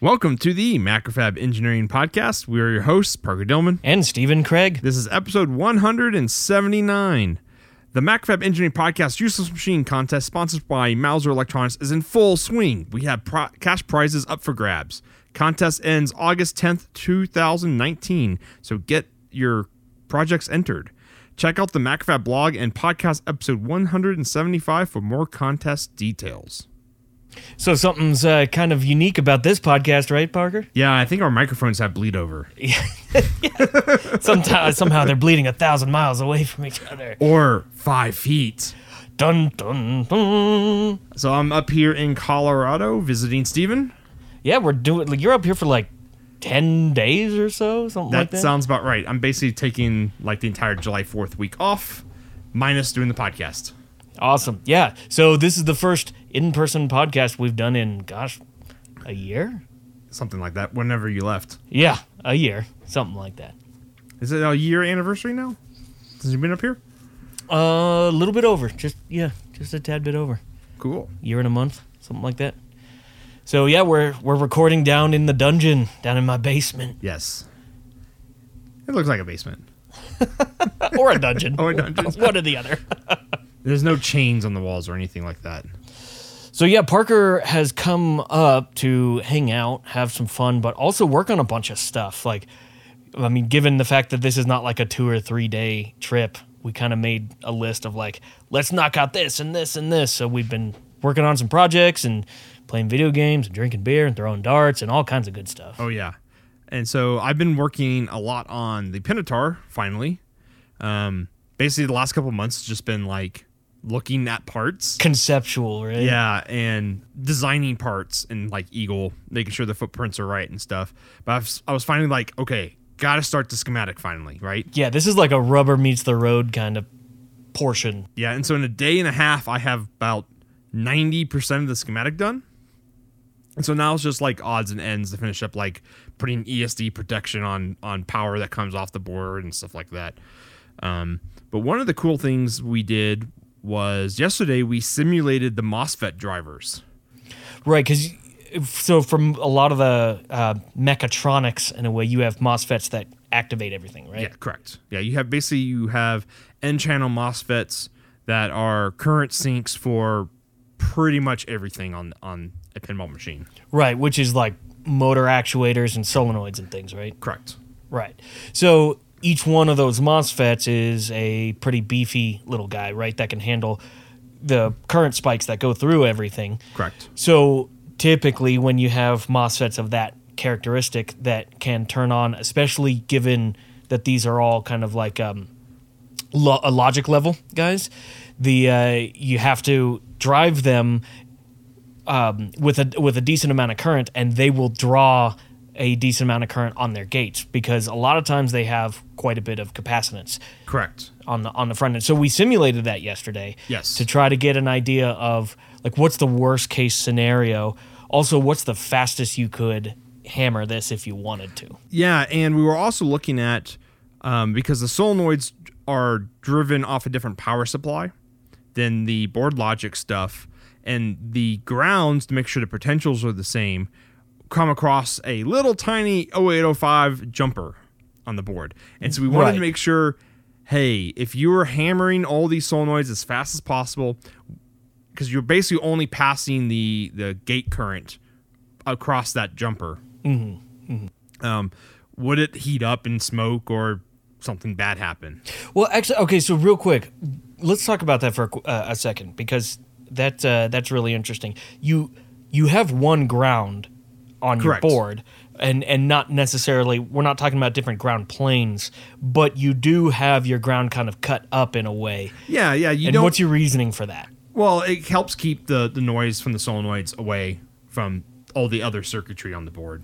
Welcome to the Macrofab Engineering Podcast. We are your hosts, Parker Dillman. And Stephen Craig. This is episode 179. The Macrofab Engineering Podcast Useless Machine Contest, sponsored by Mouser Electronics, is in full swing. We have pro- cash prizes up for grabs. Contest ends August 10th, 2019. So get your projects entered. Check out the Macrofab blog and podcast episode 175 for more contest details. So something's uh, kind of unique about this podcast, right, Parker? Yeah, I think our microphones have bleed over. Sometimes, somehow they're bleeding a thousand miles away from each other. Or five feet. Dun dun dun. So I'm up here in Colorado visiting Steven. Yeah, we're doing. Like, you're up here for like ten days or so, something That like that. sounds about right. I'm basically taking like the entire July 4th week off, minus doing the podcast. Awesome. Yeah. So this is the first in-person podcast we've done in, gosh, a year. Something like that, whenever you left. Yeah, a year, something like that. Is it a year anniversary now? Since you've been up here? Uh, a little bit over. Just yeah, just a tad bit over. Cool. year and a month, something like that. So yeah, we're we're recording down in the dungeon, down in my basement, Yes. It looks like a basement. or a dungeon, Or a dungeon. one or the other. There's no chains on the walls or anything like that. So yeah, Parker has come up to hang out, have some fun, but also work on a bunch of stuff. Like, I mean, given the fact that this is not like a two or three day trip, we kind of made a list of like, let's knock out this and this and this. So we've been working on some projects and playing video games and drinking beer and throwing darts and all kinds of good stuff. Oh yeah, and so I've been working a lot on the PinoTaur. Finally, um, basically the last couple months has just been like looking at parts. Conceptual, right? Yeah, and designing parts and like Eagle, making sure the footprints are right and stuff. But I was, I was finally like, okay, got to start the schematic finally, right? Yeah, this is like a rubber meets the road kind of portion. Yeah, and so in a day and a half, I have about ninety percent of the schematic done. And so now it's just like odds and ends to finish up, like putting ESD protection on on power that comes off the board and stuff like that. Um, but one of the cool things we did was yesterday we simulated the MOSFET drivers. Right, because so from a lot of the uh, mechatronics, in a way, you have MOSFETs that activate everything, right? Yeah, correct. Yeah, you have basically you have N channel MOSFETs that are current sinks for pretty much everything on on a pinball machine. Right, which is like motor actuators and solenoids and things, right? Correct. Right. So each one of those MOSFETs is a pretty beefy little guy, right? That can handle the current spikes that go through everything. Correct. So typically, when you have MOSFETs of that characteristic that can turn on, especially given that these are all kind of like um, lo- a logic level guys, the uh, you have to drive them um, with a with a decent amount of current, and they will draw a decent amount of current on their gates because a lot of times they have quite a bit of capacitance Correct. on the on the front end. So we simulated that yesterday. Yes. To try to get an idea of like what's the worst case scenario. Also, what's the fastest you could hammer this if you wanted to. Yeah, and we were also looking at um, because the solenoids are driven off a different power supply than the board logic stuff, and the grounds to make sure the potentials are the same come across a little tiny 0805 jumper on the board. And so we wanted to make sure hey, if you were hammering all these solenoids as fast as possible, because you're basically only passing the, the gate current across that jumper, um, would it heat up and smoke or something bad happen? Well, actually, okay. So real quick, let's talk about that for a, uh, a second because that uh, that's really interesting. You you have one ground on Correct. your board, and and not necessarily we're not talking about different ground planes, but you do have your ground kind of cut up in a way. Yeah, yeah. You and what's your reasoning for that? well, it helps keep the the noise from the solenoids away from all the other circuitry on the board.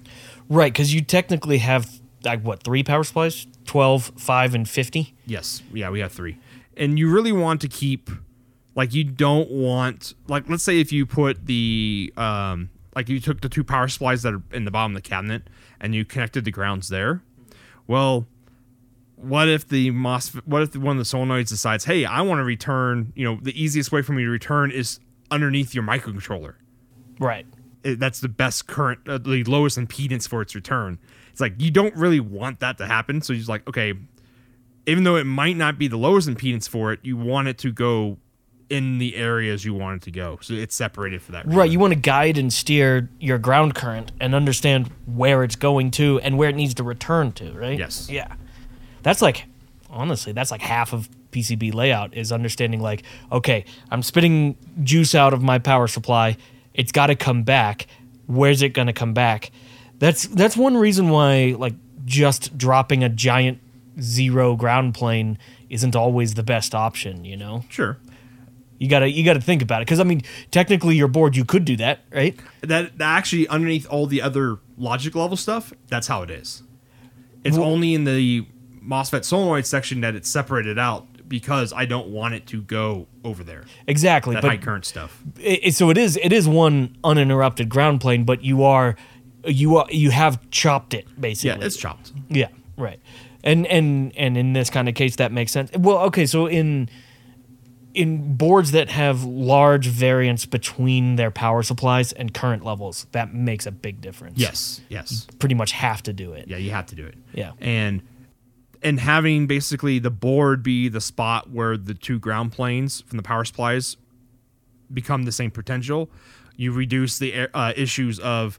Right, because you technically have like what three power supplies 12 5 and 50 Yes, yeah, we have three, and you really want to keep, like, you don't want, like, let's say if you put the, um, like, you took the two power supplies that are in the bottom of the cabinet and you connected the grounds there. Well, what if the MOSFET, what if one of the solenoids decides, hey, I want to return, you know, the easiest way for me to return is underneath your microcontroller. right it, that's the best current, uh, the lowest impedance for its return. It's like you don't really want that to happen. So you're like, okay, even though it might not be the lowest impedance for it, you want it to go in the areas you want it to go. So it's separated for that. Right, you want to guide and steer your ground current and understand where it's going to and where it needs to return to, right? Yes. Yeah. That's like honestly, that's like half of PCB layout is understanding like, okay, I'm spitting juice out of my power supply. It's got to come back. Where's it going to come back? That's that's one reason why like just dropping a giant zero ground plane isn't always the best option, you know? Sure. You got to you got to think about it cuz I mean, technically your board you could do that, right? That, that actually underneath all the other logic level stuff, that's how it is. It's only in the MOSFET solenoid section that it's separated out because I don't want it to go over there. Exactly. That but high current stuff. it, so it is it is one uninterrupted ground plane, but you are you are you have chopped it basically. Yeah, it's chopped. Yeah, right. And and and in this kind of case that makes sense. Well, okay, so in in boards that have large variance between their power supplies and current levels, that makes a big difference. Yes, yes. Pretty much have to do it. Yeah, you have to do it. Yeah. And and having basically the board be the spot where the two ground planes from the power supplies become the same potential, you reduce the uh, issues of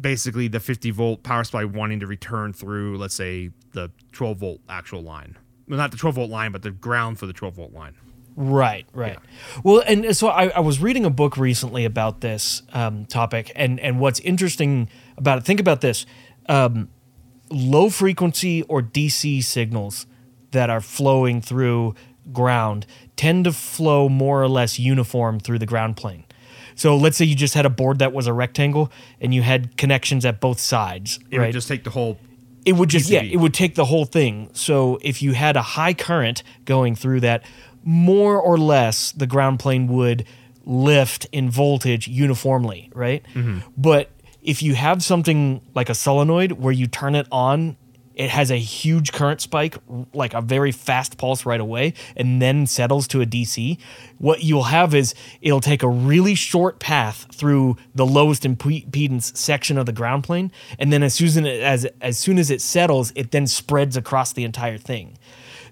basically the 50 volt power supply wanting to return through, let's say, the 12 volt actual line. Well, not the 12 volt line, but the ground for the 12 volt line. Right, right. Well, and so I, I was reading a book recently about this um, topic, and and what's interesting about it. Think about this: um, low frequency or DC signals that are flowing through ground tend to flow more or less uniform through the ground plane. So let's say you just had a board that was a rectangle and you had connections at both sides, It right? would just take the whole. it would just yeah it would take the whole thing so if you had a high current going through that more or less the ground plane would lift in voltage uniformly right? Mm-hmm. But if you have something like a solenoid where you turn it on it has a huge current spike like a very fast pulse right away and then settles to a dc what you'll have is it'll take a really short path through the lowest impedance section of the ground plane and then as soon as as soon as it settles it then spreads across the entire thing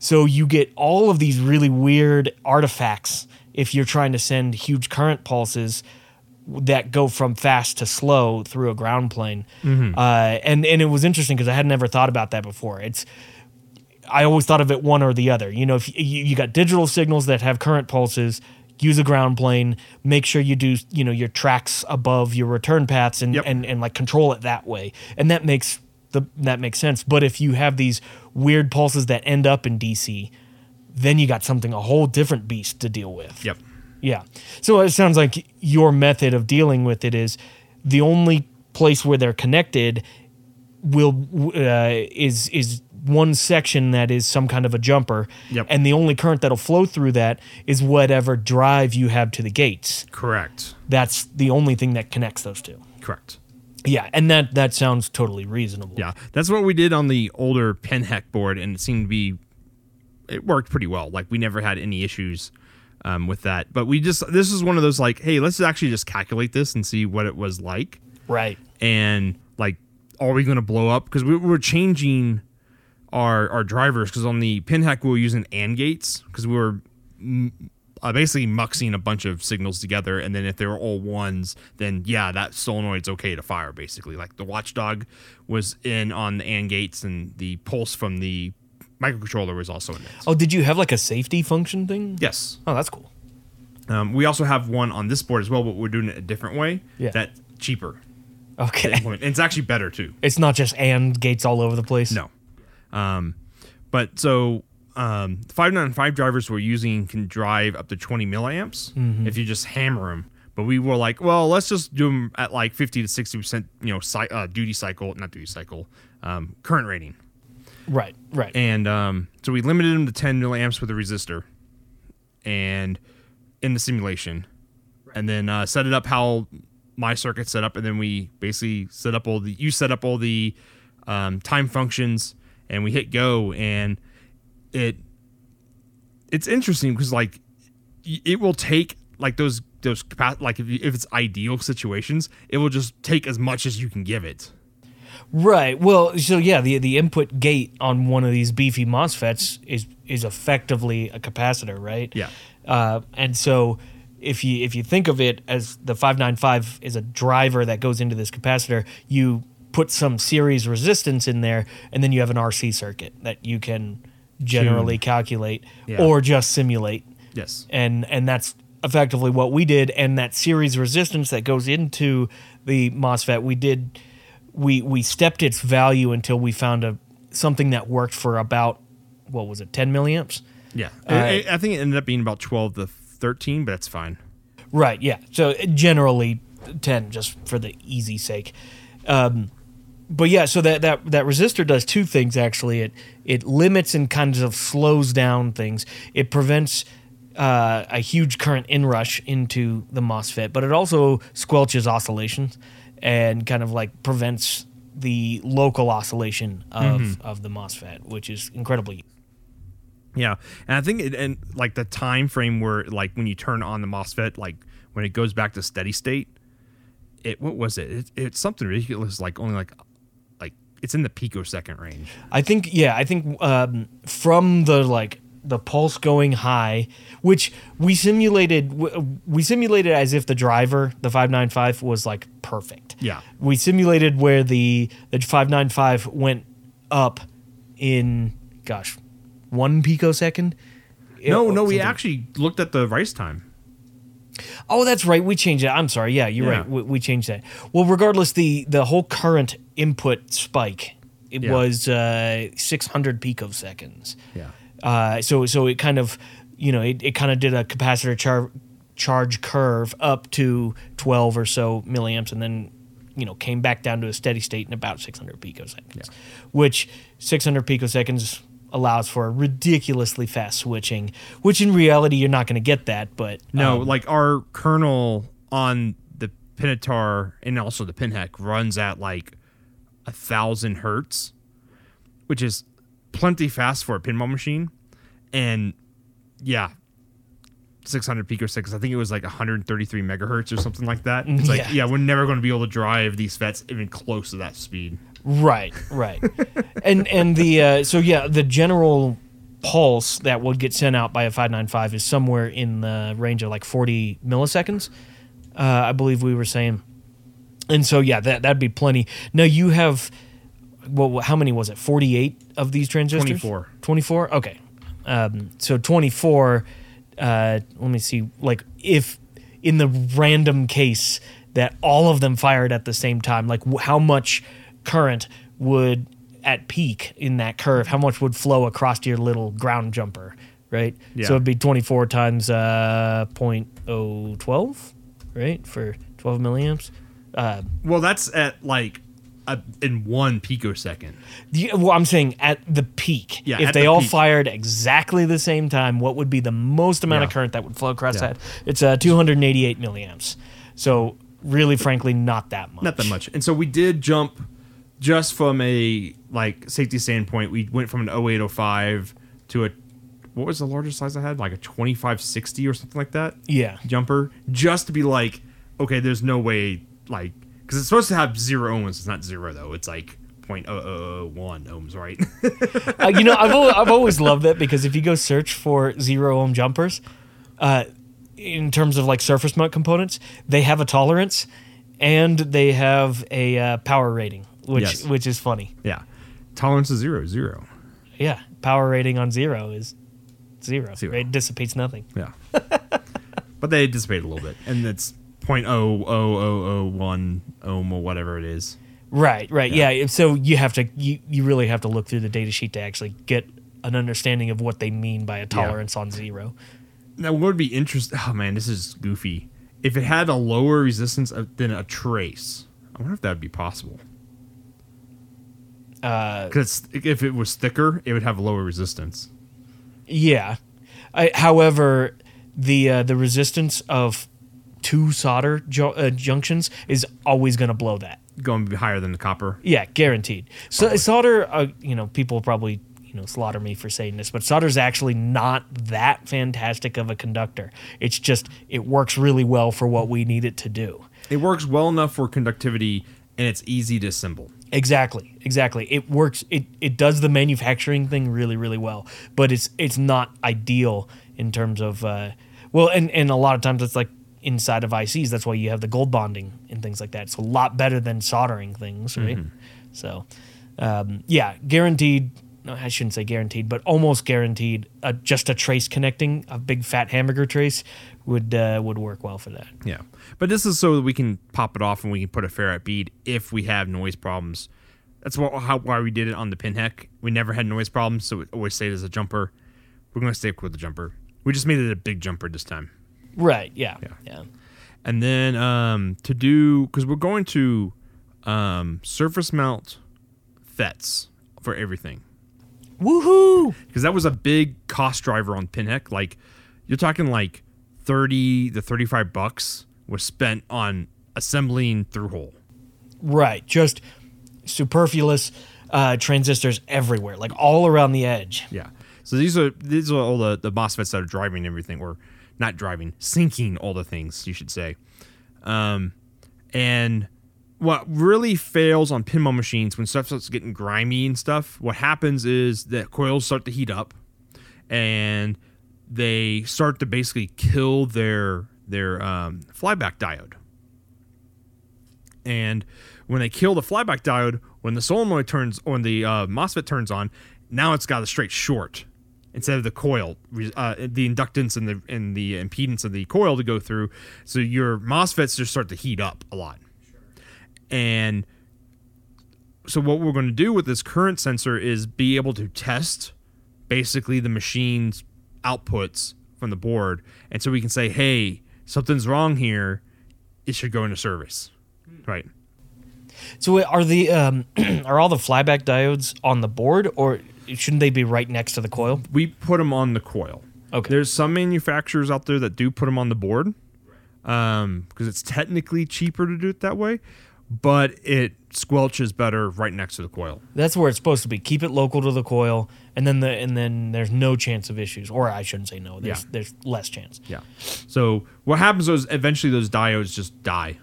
so you get all of these really weird artifacts if you're trying to send huge current pulses that go from fast to slow through a ground plane. Uh, and and it was interesting because I had never thought about that before. It's I always thought of it one or the other. You know, if you, you got digital signals that have current pulses, use a ground plane. Make sure you do you know your tracks above your return paths and Yep. and and like control it that way. And that makes the that makes sense. But if you have these weird pulses that end up in DC, then you got something a whole different beast to deal with. Yep. Yeah. So it sounds like your method of dealing with it is the only place where they're connected will uh, is is one section that is some kind of a jumper, Yep. and the only current that'll flow through that is whatever drive you have to the gates. Correct. That's the only thing that connects those two. Correct. Yeah, and that that sounds totally reasonable. Yeah, that's what we did on the older Pinheck board, and it seemed to be it worked pretty well. Like we never had any issues um, with that. But we just this is one of those like, hey, let's actually just calculate this and see what it was like, Right. and like, are we going to blow up? Because we were changing our our drivers because on the Pinheck we were using AND gates because we were mm, uh, basically muxing a bunch of signals together, and then if they're all ones, then yeah, that solenoid's okay to fire. Basically, like the Watchdog was in on the AND gates, and the pulse from the microcontroller was also in it. Oh, did you have like a safety function thing? Yes, Oh, that's cool. um, we also have one on this board as well, but we're doing it a different way. Yeah. that's cheaper. Okay. And it's actually better too. It's not just and gates all over the place. No. Um, but so um, the 595 drivers we're using can drive up to 20 milliamps if you just hammer them. But we were like, well, let's just do them at like 50 to 60 percent, you know, cy- uh, duty cycle, not duty cycle, um, current rating. Right. Right. And um, so we limited them to 10 milliamps with a resistor, and in the simulation, and then uh, set it up how my circuit set up, and then we basically set up all the you set up all the um, time functions, and we hit go, and it it's interesting because like it will take like those those like if, you, if it's ideal situations, it will just take as much as you can give it. Right. Well, so yeah, the the input gate on one of these beefy MOSFETs is is effectively a capacitor, right? Yeah. Uh, and so if you if you think of it as the 595 is a driver that goes into this capacitor, you put some series resistance in there, and then you have an RC circuit that you can generally calculate Yeah. or just simulate Yes. and and that's effectively what we did and that series resistance that goes into the MOSFET we did we we stepped its value until we found a something that worked for about what was it 10 milliamps Yeah. Uh, I, I think it ended up being about 12 to 13, but that's fine. right yeah so generally 10 just for the easy sake um but yeah so that that that resistor does two things actually it it limits and kind of slows down things it prevents uh, a huge current inrush into the MOSFET, but it also squelches oscillations and kind of like prevents the local oscillation of, of the MOSFET, which is incredibly. Yeah, and I think it and like the time frame where like when you turn on the MOSFET, like when it goes back to steady state, it what was it? it it's something ridiculous, like only like it's in the picosecond range. I think yeah, I think um, from the like the pulse going high, which we simulated, we simulated as if the driver, the five nine five, was like perfect. Yeah. we simulated where the the five nine five went up in gosh one picosecond. No, It- no, we actually looked at the rise time. Oh, that's right. We changed it. I'm sorry. Yeah, you're Yeah. right. We, we changed that. Well, regardless, the the whole current input spike it Yeah. was uh, 600 picoseconds. Yeah. Uh, so so it kind of you know it, it kind of did a capacitor char- charge curve up to 12 or so milliamps, and then you know came back down to a steady state in about 600 picoseconds, Yeah. which 600 picoseconds allows for ridiculously fast switching. Which in reality you're not going to get that, but No, um, like our kernel on the PinoTaur and also the Pinheck runs at like a thousand hertz, which is plenty fast for a pinball machine. And yeah, 600 picoseconds. I think it was like 133 megahertz or something like that. It's like, Yeah. yeah, we're never going to be able to drive these FETs even close to that speed. Right, right. and and the uh, so yeah, the general pulse that would get sent out by a 595 is somewhere in the range of like 40 milliseconds. Uh, I believe we were saying. And so yeah, that that'd be plenty. Now you have well, how many was it? 48 of these transistors? 24. 24? Okay. Um, so 24 uh, let me see like if in the random case that all of them fired at the same time like wh- how much current would at peak in that curve how much would flow across your little ground jumper right Yeah. so it'd be 24 times uh 0.012 right for 12 milliamps uh, Well, that's at like in one picosecond. the- well, I'm saying at the peak. Yeah, if they the all peak. fired exactly the same time, what would be the most amount of current that would flow across Yeah. that? It's uh, 288 milliamps. So really, frankly, not that much. not that much. And so we did jump just from a like safety standpoint. We went from an 0805 to a what was the largest size I had? Like a 2560 or something like that Yeah. jumper, just to be like, okay, there's no way like because it's supposed to have zero ohms. It's not zero though. It's like 0.0001 ohms, right? uh, you know, I've always, I've always loved that because if you go search for zero ohm jumpers, uh, in terms of like surface mount components, they have a tolerance and they have a uh, power rating, which Yes. which is funny. yeah, tolerance is zero, zero. Yeah, power rating on zero is zero. Zero. It dissipates nothing. Yeah, but they dissipate a little bit, and it's 0.00001 ohm or whatever it is. Right, right. Yeah. So you have to you, you really have to look through the data sheet to actually get an understanding of what they mean by a tolerance on zero. Now, what would be interesting? Oh man, this is goofy. If it had a lower resistance than a trace, I wonder if that would be possible. Uh, Because if it was thicker, it would have lower resistance. yeah. I, however, the uh, the resistance of two solder ju- uh, junctions is always going to blow that. Going to be higher than the copper. Yeah, guaranteed. So solder, uh, you know, people probably you know slaughter me for saying this, but solder's actually not that fantastic of a conductor. It's just it works really well for what we need it to do. It works well enough for conductivity, and it's easy to assemble. Exactly, exactly. It works. It it does the manufacturing thing really, really well, but it's it's not ideal in terms of uh, well, and and a lot of times it's like inside of ICs. That's why you have the gold bonding and things like that. It's a lot better than soldering things, right? So, um, yeah, guaranteed. No, I shouldn't say guaranteed, but almost guaranteed. Uh, just a trace connecting a big fat hamburger trace would uh, would work well for that. Yeah, but this is so that we can pop it off and we can put a ferrite bead if we have noise problems. That's what, how, why we did it on the pinheck. We never had noise problems, so we always stayed as a jumper. We're going to stick with the jumper. We just made it a big jumper this time. Right. Yeah. Yeah. And then um, to do because we're going to um, surface mount FETs for everything Woohoo! because that was a big cost driver on Pinheck. Like you're talking like thirty to thirty five bucks was spent on assembling through hole. Right. Just superfluous uh, transistors everywhere, like all around the edge. Yeah. So these are these are all the the MOSFETs that are driving everything, or not driving, sinking all the things you should say. Um, and what really fails on pinball machines when stuff starts getting grimy and stuff, what happens is that coils start to heat up, and they start to basically kill their their um, flyback diode. And when they kill the flyback diode, when the solenoid turns, when the uh, MOSFET turns on, now it's got a straight short instead of the coil, uh, the inductance and the and the impedance of the coil to go through. So your MOSFETs just start to heat up a lot. And so what we're going to do with this current sensor is be able to test basically the machine's outputs from the board, and so we can say, hey, something's wrong here. It should go into service, right? So are the um, are all the flyback diodes on the board, or shouldn't they be right next to the coil? we put them on the coil. Okay. There's some manufacturers out there that do put them on the board um, because it's technically cheaper to do it that way, but it squelches better right next to the coil. That's where it's supposed to be. Keep it local to the coil, and then the and then there's no chance of issues, or I shouldn't say no. There's Yeah. there's less chance. Yeah. So what happens is eventually those diodes just die,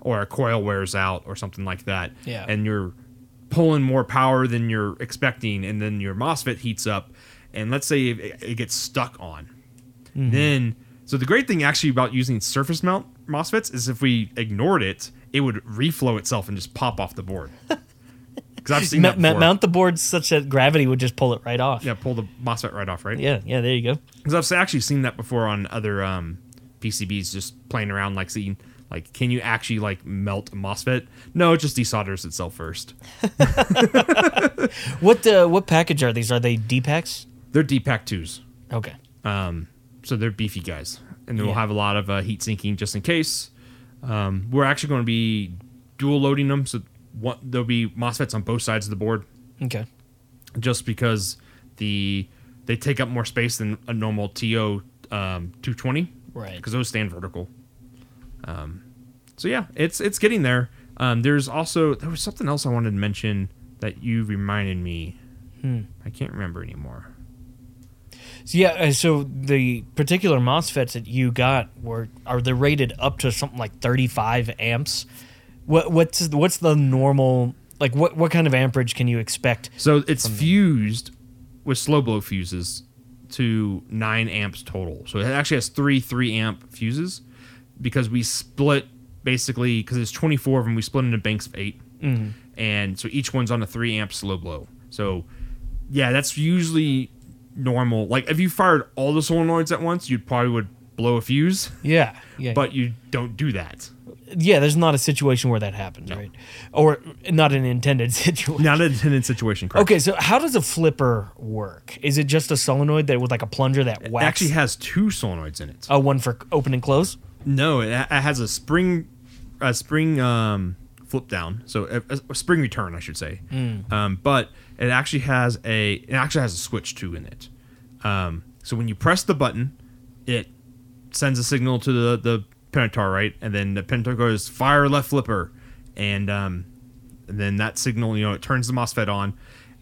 or a coil wears out, or something like that. Yeah. And you're pulling more power than you're expecting, and then your MOSFET heats up, and let's say it, it gets stuck on. Then, so the great thing actually about using surface mount MOSFETs is if we ignored it, it would reflow itself and just pop off the board. Because I've seen ma- before. mount the board such that gravity would just pull it right off. yeah, pull the MOSFET right off, right? yeah, yeah, There you go. Because I've actually seen that before on other um, PCBs, just playing around, like seeing, like, can you actually like melt a MOSFET? No, it just desolders itself first. What uh, what package are these? Are they D packs? They're DPAK twos, Okay. um, so they're beefy guys, and they'll Yeah. have a lot of uh, heat sinking just in case. Um, we're actually going to be dual loading them, so what, there'll be MOSFETs on both sides of the board, Okay. just because the they take up more space than a normal TO um, 220. Right. because those stand vertical. Um, so yeah, it's it's getting there. Um, there's also there was something else I wanted to mention that you reminded me. I can't remember anymore. So yeah, uh, so the particular MOSFETs that you got were are they rated up to something like 35 amps? What what's what's the normal like what what kind of amperage can you expect? So it's fused with slow blow fuses to nine amps total. So it actually has three three amp fuses because we split basically because it's 24 of them. We split into banks of 8 mm-hmm. and so each one's on a three amp slow blow. So yeah, that's usually normal. Like if you fired all the solenoids at once, you probably would blow a fuse, Yeah, yeah, but you don't do that. yeah. There's not a situation where that happens, right? Or not an intended situation. Not an intended situation. Correct. Okay, so how does a flipper work? Is it just a solenoid that with like a plunger that It whacks? actually has two solenoids in it. a one for open and close. No, it, it has a spring, a spring um, flip down. So a, a spring return, I should say. Um, but it actually has a it actually has a switch too in it. Um, so when you press the button, it sends a signal to the the PinoTaur, right? And then the PinoTaur goes fire left flipper, and um, and then that signal, you know, it turns the MOSFET on,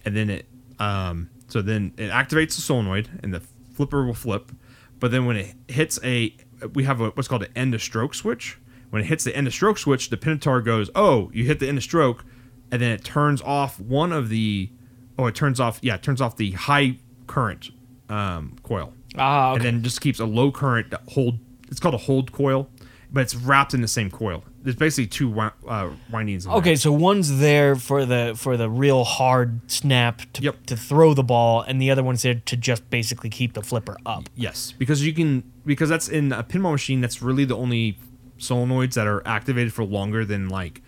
and then it um, So then it activates the solenoid, and the flipper will flip. But then when it hits a, we have a, what's called an end of stroke switch. When it hits the end of stroke switch, the PinoTaur goes, "Oh, you hit the end of stroke," and then it turns off one of the, oh, it turns off, yeah, it turns off the high current um, coil, Ah, and then just keeps a low current hold. It's called a hold coil, but it's wrapped in the same coil. There's basically two uh, windings. In Okay, so one's there for the for the real hard snap to, Yep. to throw the ball, and the other one's there to just basically keep the flipper up. Yes, because you can because that's in a pinball machine. That's really the only solenoids that are activated for longer than like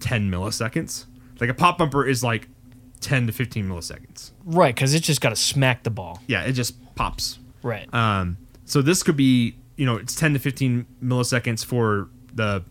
ten milliseconds. Like a pop bumper is like ten to fifteen milliseconds. Right, because it's just got to smack the ball. Yeah, it just pops. Right. Um, so this could be you know it's ten to fifteen milliseconds for the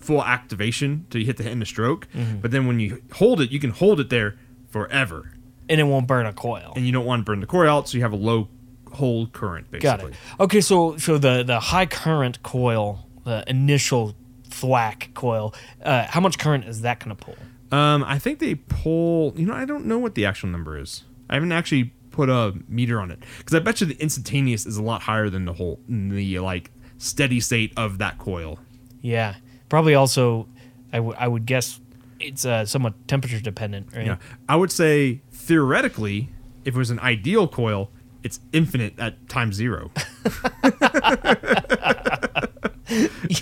full activation to hit the end of stroke. But then when you hold it, you can hold it there forever, and it won't burn a coil. and you don't want to burn the coil out, so you have a low hold current. Basically. Got it. Okay, so so the the high current coil, the initial thwack coil, uh, how much current is that going to pull? Um, I think they pull. You know, I don't know what the actual number is. I haven't actually put a meter on it because I bet you the instantaneous is a lot higher than the whole the like steady state of that coil. Yeah, probably also, I would guess it's uh, somewhat temperature dependent, right? Yeah, I would say theoretically, if it was an ideal coil, it's infinite at time zero.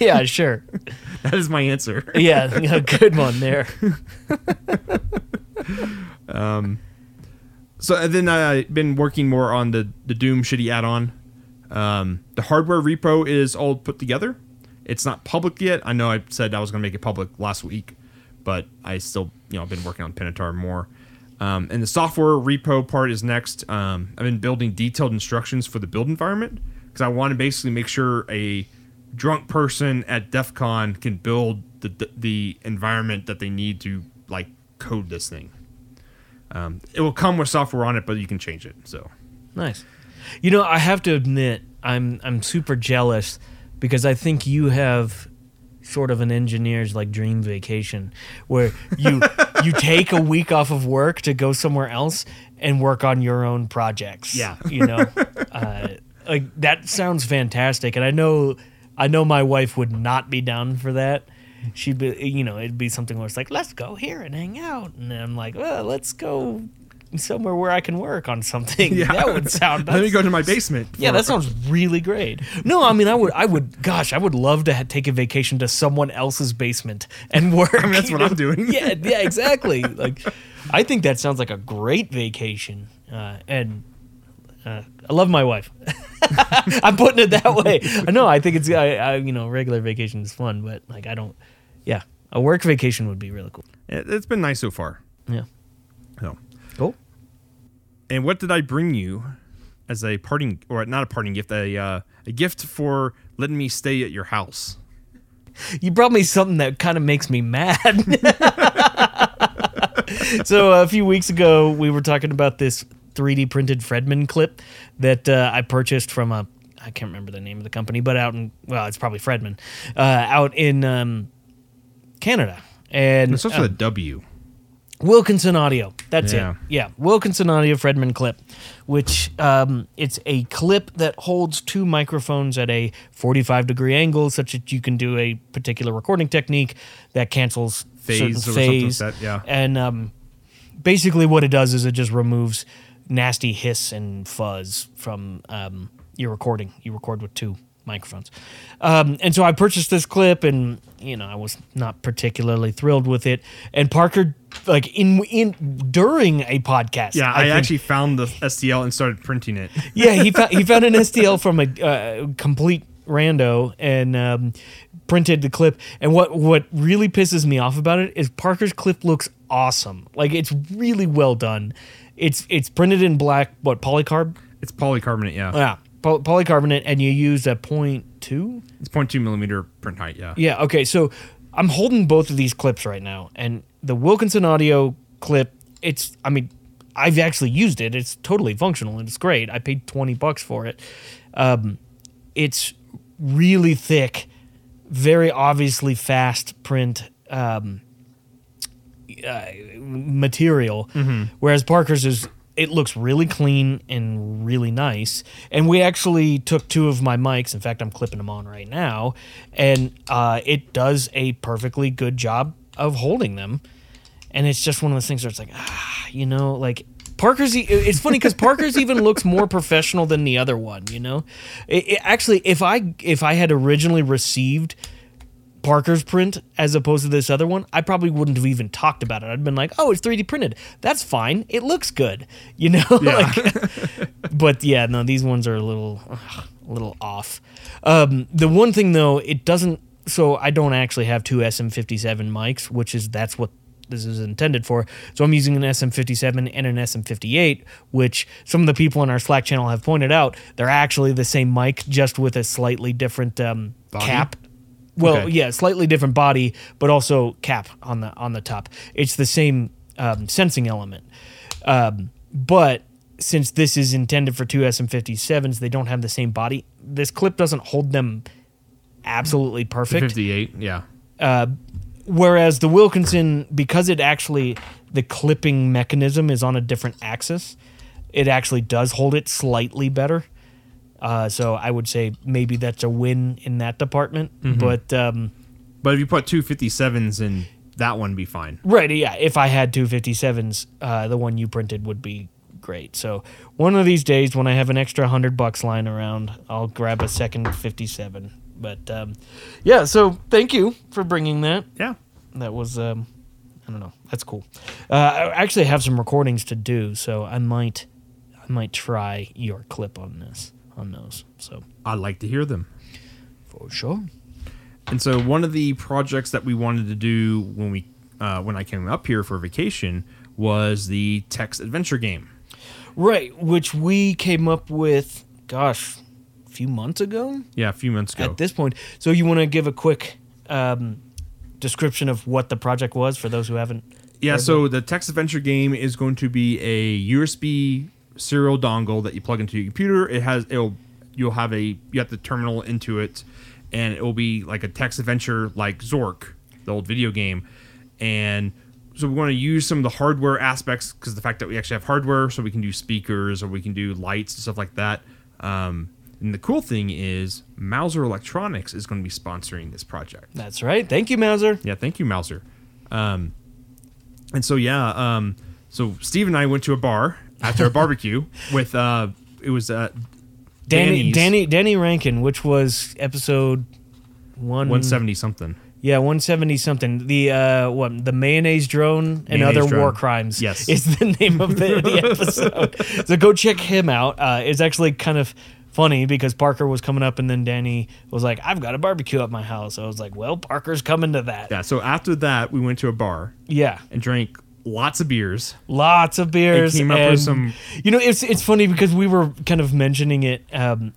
yeah, sure. that is my answer. Yeah, a good one there. um, So and then I've been working more on the the Doom shitty add-on. Um, the hardware repo is all put together. It's not public yet. I know I said I was going to make it public last week, but I still, you know, I've been working on PinoTaur more. Um, and the software repo part is next. Um, I've been building detailed instructions for the build environment because I want to basically make sure a drunk person at DEF CON can build the, the the environment that they need to like code this thing. Um, it will come with software on it, but you can change it. So Nice. You know, I have to admit, I'm I'm super jealous because I think you have sort of an engineer's like dream vacation where you you take a week off of work to go somewhere else and work on your own projects. Yeah. you know, uh, like that sounds fantastic, and I know I know my wife would not be down for that. She'd be, you know, it'd be something where it's like, let's go here and hang out, and I'm like, well, let's go somewhere where I can work on something. Yeah. That would sound. Let me go to my basement. yeah, that sounds really great. No, I mean, I would, I would, gosh, I would love to ha- take a vacation to someone else's basement and work. mean, that's what I'm doing. yeah, yeah, exactly. Like, I think that sounds like a great vacation, uh, and uh, I love my wife. I'm putting it that way. I know. I think it's, I, I, you know, regular vacation is fun, but like, I don't. Yeah, a work vacation would be really cool. It, it's been nice so far. Yeah. So, Cool. and what did I bring you as a parting, or not a parting gift, a uh, a gift for letting me stay at your house? You brought me something that kind of makes me mad. so a few weeks ago, we were talking about this 3D printed Fredman clip that uh, I purchased from a I can't remember the name of the company, but out in well, it's probably Fredman, uh, out in um, Canada, and It's also uh, a W. Wilkinson Audio. That's Yeah. it. Yeah, Wilkinson Audio Fredman clip, which um, it's a clip that holds two microphones at a 45 degree angle, such that you can do a particular recording technique that cancels Phase certain or something like phase. that, yeah. And um, basically, what it does is it just removes nasty hiss and fuzz from um, your recording. You record with two microphones. Um, and so I purchased this clip, and you know I was not particularly thrilled with it. And Parker, like in in during a podcast, Yeah, I, think- actually found the STL and started printing it. yeah, he found he found an STL from a uh, complete rando and um, printed the clip. And what what really pisses me off about it is Parker's clip looks awesome. Like it's really well done. It's it's printed in black, what polycarb? It's polycarbonate, yeah. Yeah, poly- polycarbonate, and you use a point two. It's 0.2 millimeter print height, yeah. Yeah. Okay. So I'm holding both of these clips right now, and the Wilkinson Audio clip. It's. I mean, I've actually used it. It's totally functional and it's great. I paid twenty bucks for it. Um, it's really thick, very obviously fast print. Um, uh, material, whereas Parker's is it looks really clean and really nice. And we actually took two of my mics. In fact, I'm clipping them on right now, and uh, it does a perfectly good job of holding them. And it's just one of those things where it's like, ah, you know, like Parker's. It's funny because Parker's even looks more professional than the other one. You know, it, it- actually, if I if I had originally received Parker's print as opposed to this other one, I probably wouldn't have even talked about it. I'd been like, "Oh, it's 3D printed. That's fine. It looks good." You know, like but yeah, no, these ones are a little a little off. Um, the one thing though, it doesn't so I don't actually have two SM57 mics, which is that's what this is intended for. So I'm using an SM57 and an SM58, which some of the people on our Slack channel have pointed out they're actually the same mic, just with a slightly different um, cap. Well, Okay. yeah, slightly different body, but also cap on the on the top. It's the same um, sensing element, um, but since this is intended for two SM57s, they don't have the same body. This clip doesn't hold them absolutely perfect. 58. Yeah. Whereas the Wilkinson, because it actually the clipping mechanism is on a different axis, it actually does hold it slightly better. Uh, so I would say maybe that's a win in that department. But um, But if you put two 57s in, that one be fine. right, yeah, if I had two 57s, uh, the one you printed would be great. So one of these days, when I have an extra hundred bucks lying around, I'll grab a second 57. But um, yeah, so thank you for bringing that. Yeah. that was um i don't know that's cool uh, i actually have some recordings to do so i might i might try your clip on this on those so I'd like to hear them. for sure And so one of the projects that we wanted to do when we uh, when I came up here for vacation was the text adventure game. right which we came up with gosh a few months ago Yeah, a few months ago. at this point so you want to give a quick um description of what the project was for those who haven't yeah, so the text adventure game is going to be a USB serial dongle that you plug into your computer. It has it'll you'll have a you have the terminal into it, and it will be like a text adventure like Zork, the old video game, and so we want to use some of the hardware aspects because the fact that we actually have hardware, so we can do speakers or we can do lights and stuff like that. Um, and the cool thing is Mouser Electronics is going to be sponsoring this project. that's right thank you mouser Yeah, thank you, Mouser. Um, and so yeah, um, so Steve and I went to a bar after a barbecue with uh, it was uh, danny Danny's danny danny rankin which was episode one one seventy something. Yeah, 170 something. The uh what the mayonnaise drone and Mayonnaise other war drone. crimes Yes. is the name of the, the episode. so go check him out. Uh it's actually kind of funny because Parker was coming up and then Danny was like, I've got a barbecue at my house. I was like, Well, Parker's coming to that. Yeah. So after that, we went to a bar Yeah. and drank lots of beers. Lots of beers. came up with some- You know, it's it's funny because we were kind of mentioning it. Um,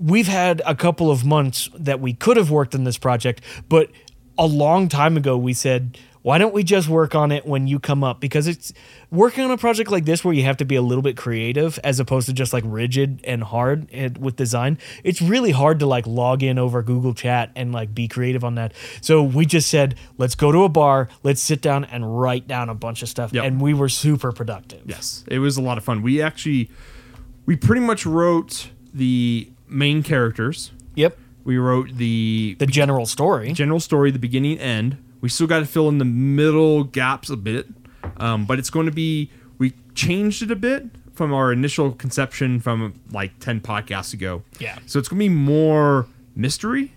we've had a couple of months that we could have worked on this project, but a long time ago we said, why don't we just work on it when you come up? Because it's working on a project like this where you have to be a little bit creative as opposed to just like rigid and hard with design. It's really hard to like log in over Google Chat and like be creative on that. So we just said, let's go to a bar, let's sit down and write down a bunch of stuff. Yep. And we were super productive. Yes, it was a lot of fun. We actually we pretty much wrote the main characters. Yep. We wrote the The general story. general story, the beginning, end. We still got to fill in the middle gaps a bit, um, but it's going to be. We changed it a bit from our initial conception from like ten podcasts ago. Yeah. So it's going to be more mystery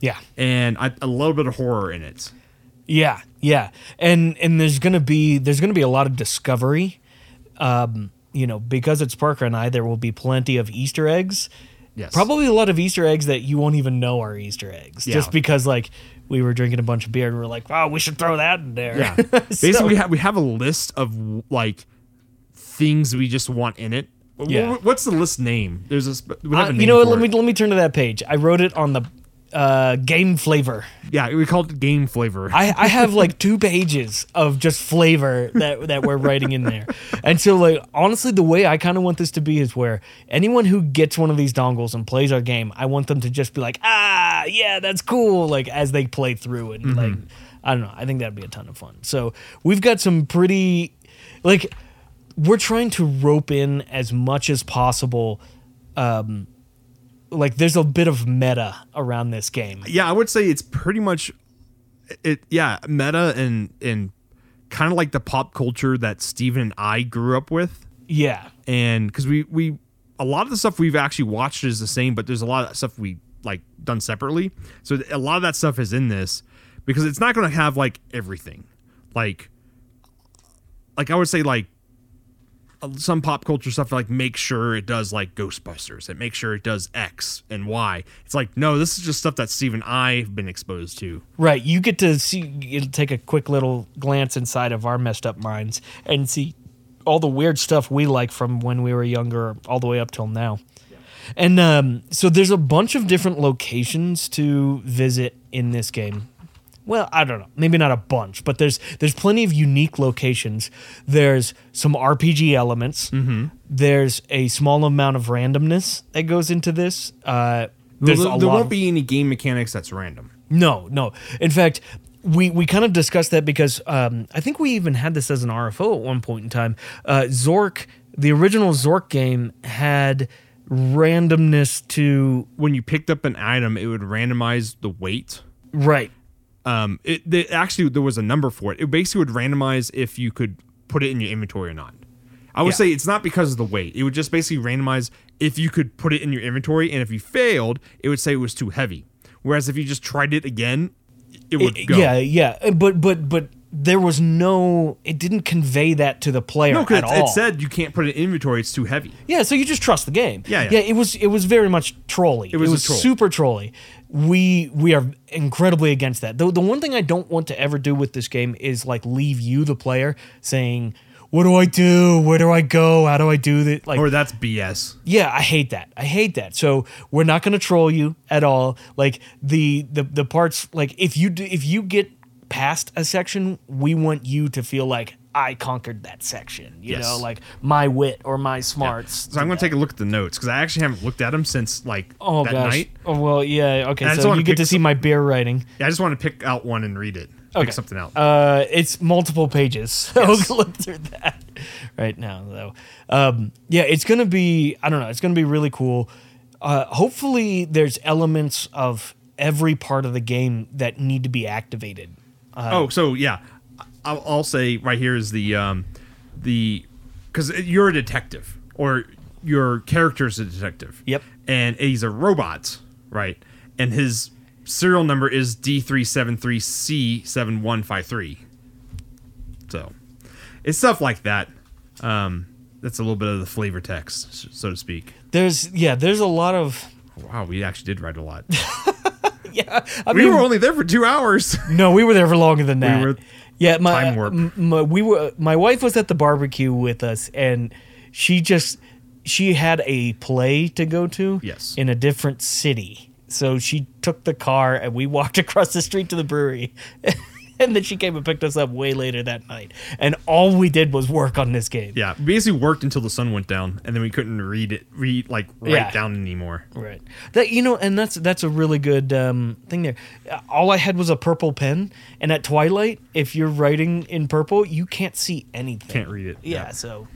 Yeah. and a, a little bit of horror in it. Yeah, yeah, and and there's gonna be there's gonna be a lot of discovery, um, you know, because it's Parker and I. There will be plenty of Easter eggs. Yes. Probably a lot of Easter eggs that you won't even know are Easter eggs, Yeah. just because like we were drinking a bunch of beer and we are like, wow, we should throw that in there. Yeah. So- Basically, we have we have a list of like things we just want in it. Yeah. What's the list name? There's a. We Uh, a name you know Let me let me turn to that page. I wrote it on the uh, game flavor. Yeah, we called it game flavor. I, I have like two pages of just flavor that that we're writing in there. And so like honestly the way I kind of want this to be is where anyone who gets one of these dongles and plays our game, I want them to just be like, "Ah, yeah, that's cool." Like as they play through and like I don't know, I think that'd be a ton of fun. So, we've got some pretty like we're trying to rope in as much as possible. Um, like there's a bit of meta around this game. Yeah, I would say it's pretty much it. Yeah, meta and and kind of like the pop culture that Stephen and I grew up with, Yeah, and because we we a lot of the stuff we've actually watched is the same, but there's a lot of stuff we like done separately. So a lot of that stuff is in this because it's not going to have like everything, like like I would say like some pop culture stuff like make sure it does like Ghostbusters. It makes sure it does X and Y. It's like no, this is just stuff that Steve and I have been exposed to. right. You get to see, take a quick little glance inside of our messed up minds and see all the weird stuff we like from when we were younger, all the way up till now. And um, so there's a bunch of different locations to visit in this game. Well, I don't know, maybe not a bunch, but there's there's plenty of unique locations. There's some RPG elements. Mm-hmm. There's a small amount of randomness that goes into this. Uh, there's there there won't of- be any game mechanics that's random. no, no. In fact, we we kind of discussed that because um, I think we even had this as an RFO at one point in time. Uh, Zork, the original Zork game, had randomness to When you picked up an item, it would randomize the weight. right. Um, it they, actually there was a number for it. It basically would randomize if you could put it in your inventory or not. I would Yeah. say it's not because of the weight. It would just basically randomize if you could put it in your inventory, and if you failed, it would say it was too heavy. Whereas if you just tried it again, it would go. Yeah, yeah. But but but there was no. It didn't convey that to the player No, at because all. it said you can't put it in inventory; it's too heavy. Yeah, so you just trust the game. Yeah, yeah. yeah. It was it was very much trolly. It was was, a troll. super trolly. We we are incredibly against that. The the one thing I don't want to ever do with this game is like leave you the player saying, "What do I do? Where do I go? How do I do that?" Like Or that's BS. yeah, I hate that. I hate that. So we're not going to troll you at all. Like the the the parts like if you do, if you get past a section, we want you to feel like I conquered that section. You Yes. know, like my wit or my smarts. So I'm going to take a look at the notes because I actually haven't looked at them since like Oh that gosh. night. Oh well, yeah. Okay, so you get to see my beer writing. Yeah, I just want to pick out one and read it. Okay. Pick something out. Uh, it's multiple pages. So Yes. we'll look through that right now, though. Um, yeah, it's gonna be. I don't know. It's gonna be really cool. Uh, hopefully, there's elements of every part of the game that need to be activated. Uh, oh, so yeah, I'll, I'll say right here is the um, the because you're a detective or your character's a detective. Yep. And he's a robot, right? And his serial number is D three seven three C seven one five three. So, it's stuff like that. Um, that's a little bit of the flavor text, so to speak. There's yeah. There's a lot of Wow, we actually did write a lot. yeah. I we mean, were only there for two hours. No, we were there for longer than that. We were yeah, my, time warp. m- my we were my wife was at the barbecue with us and she just she had a play to go to Yes. in a different city. So she took the car and we walked across the street to the brewery. and then she came and picked us up way later that night. And all we did was work on this game. Yeah, basically worked until the sun went down, and then we couldn't read it, read like write Yeah. down anymore. Right. That you know, and that's that's a really good um, thing there. Uh, All I had was a purple pen, and at twilight, if you're writing in purple, you can't see anything. Can't read it. Yeah. So,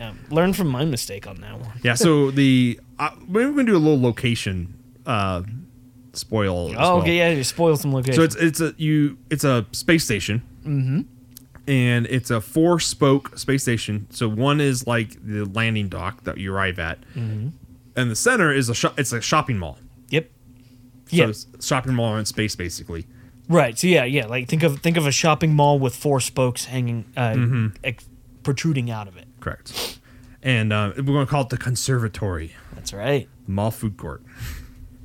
um, learn from my mistake on that one. Yeah. So the uh, maybe we're gonna do a little location uh, spoil. Oh, well. okay. Yeah. You spoil some locations. So it's it's a you it's a space station. Mm-hmm. And it's a four spoke space station. So one is like the landing dock that you arrive at, Mm-hmm. and the center is a shop. It's a shopping mall. yep. So Yeah. shopping mall in space, basically. Right. So yeah, yeah. Like think of think of a shopping mall with four spokes hanging, uh, Mm-hmm. ex- protruding out of it. Correct. And uh, we're gonna call it the conservatory, That's right. mall food court.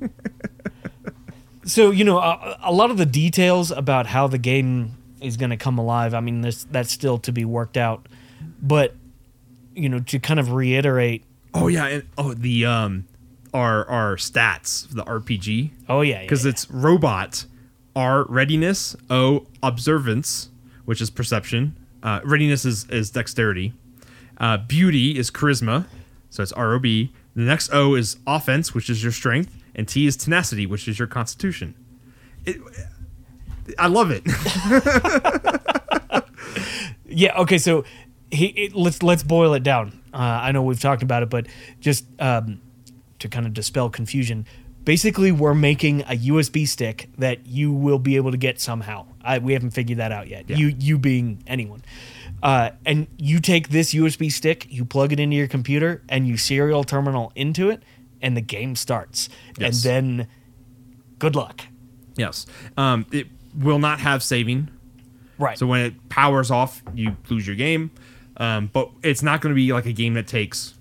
So you know, a, a lot of the details about how the game is going to come alive. I mean, this that's still to be worked out. But you know, to kind of reiterate. Oh yeah, and oh the um our our stats the RPG Oh yeah, yeah, because yeah. it's robot R readiness O observance which is perception uh, readiness is is dexterity uh, beauty is charisma so it's ROB the next O is offense which is your strength and T is tenacity which is your constitution. It, I love it. yeah. Okay, so he, it, let's let's boil it down. Uh, I know we've talked about it, but just um, to kind of dispel confusion, basically we're making a USB stick that you will be able to get somehow. I, we haven't figured that out yet. Yeah. You you being anyone. Uh, and you take this USB stick, you plug it into your computer, and you serial terminal into it, and the game starts. Yes. And then, good luck. Yes. Um, it will not have saving. Right. So when it powers off, you lose your game. Um, but it's not going to be like a game that takes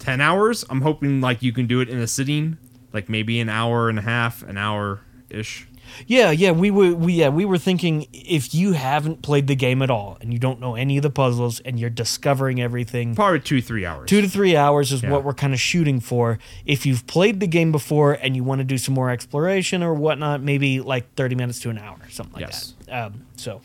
10 hours. I'm hoping like you can do it in a sitting, like maybe an hour and a half, an hour ish. Yeah, yeah, we were we yeah, we were thinking if you haven't played the game at all and you don't know any of the puzzles and you're discovering everything, Probably two, three hours. 2 to 3 hours is Yeah. what we're kind of shooting for. If you've played the game before and you want to do some more exploration or whatnot, maybe like 30 minutes to an hour, something like Yes. that. Um, so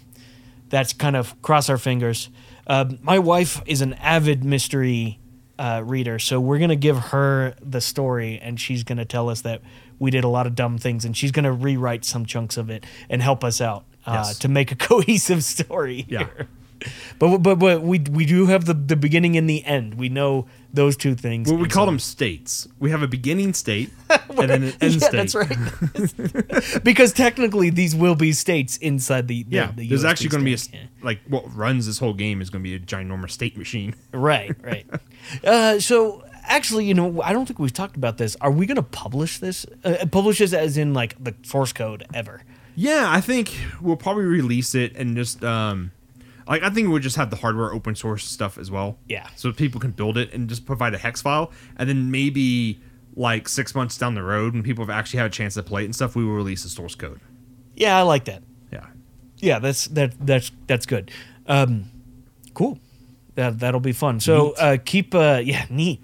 that's kind of cross our fingers. Um, my wife is an avid mystery uh, reader, so we're gonna give her the story, and she's gonna tell us that we did a lot of dumb things, and she's gonna rewrite some chunks of it and help us out uh, Yes. to make a cohesive story. Yeah. here. But, but but we we do have the the beginning and the end. We know those two things. Well, we call so- them states. We have a beginning state and then an end yeah, state. that's right. because technically, these will be states inside the, the Yeah, the there's actually going to be a like what runs this whole game is going to be a ginormous state machine. Right, right. uh, so actually, you know, I don't think we've talked about this. Are we going to publish this? Uh, publish this as in like the source code ever? Yeah, I think we'll probably release it and just um like I think we'll just have the hardware open source stuff as well. Yeah. So people can build it and just provide a hex file and then maybe like 6 months down the road when people have actually had a chance to play it and stuff, we will release the source code. Yeah, I like that. Yeah. Yeah, that's that that's that's good. Um, cool. That that'll be fun. So uh, keep uh, yeah neat.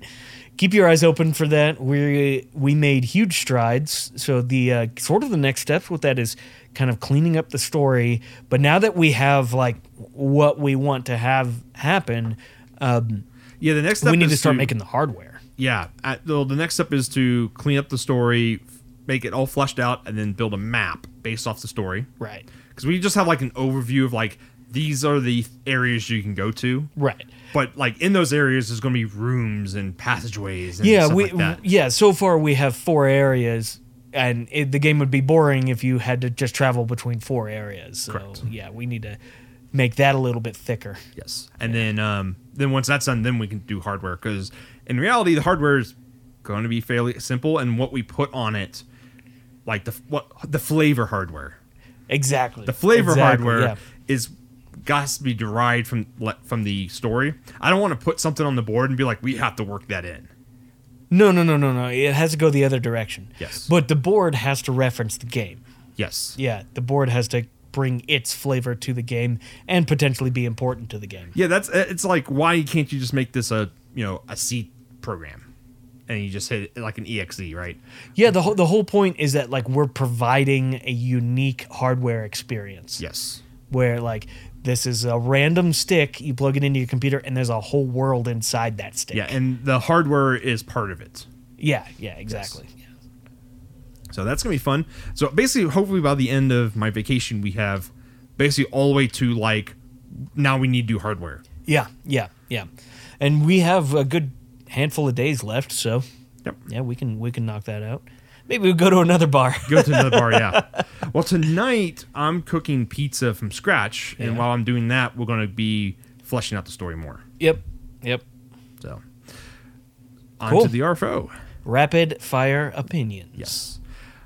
Keep your eyes open for that. We we made huge strides. So the uh, sort of the next steps with that is kind of cleaning up the story. But now that we have like what we want to have happen, um, Yeah, the next step we need to start making the hardware. Yeah, at, the, the next step is to clean up the story, make it all fleshed out and then build a map based off the story. Right. Cuz we just have like an overview of like these are the areas you can go to. Right. But like in those areas, there's going to be rooms and passageways. And yeah stuff we like that. yeah so far we have four areas and it, the game would be boring if you had to just travel between four areas so Correct. yeah we need to make that a little bit thicker Yes, and then um, then once that's done, then we can do hardware. Because in reality, the hardware is going to be fairly simple, and what we put on it, like the what the flavor hardware, exactly the flavor Exactly, hardware yeah. is got to be derived from from the story. I don't want to put something on the board and be like, we have to work that in. no no no no no it has to go the other direction Yes. but the board has to reference the game Yes. yeah the board has to bring its flavor to the game and potentially be important to the game Yeah, that's uh, it's like why can't you just make this a you know a C program, and you just hit it like an exe, right? yeah the whole, the whole point is that like we're providing a unique hardware experience Yes. where like this is a random stick you plug it into your computer and there's a whole world inside that stick Yeah, and the hardware is part of it. yeah yeah exactly So that's gonna be fun. So basically, hopefully by the end of my vacation, we have basically all the way to like now we need to do hardware. yeah yeah yeah and we have a good handful of days left so Yep. yeah we can we can knock that out maybe we'll go to another bar Go to another bar, yeah. Well, tonight I'm cooking pizza from scratch, and Yeah. while I'm doing that, we're gonna be fleshing out the story more. yep yep So on Cool. to the RFO. rapid fire opinions Yes.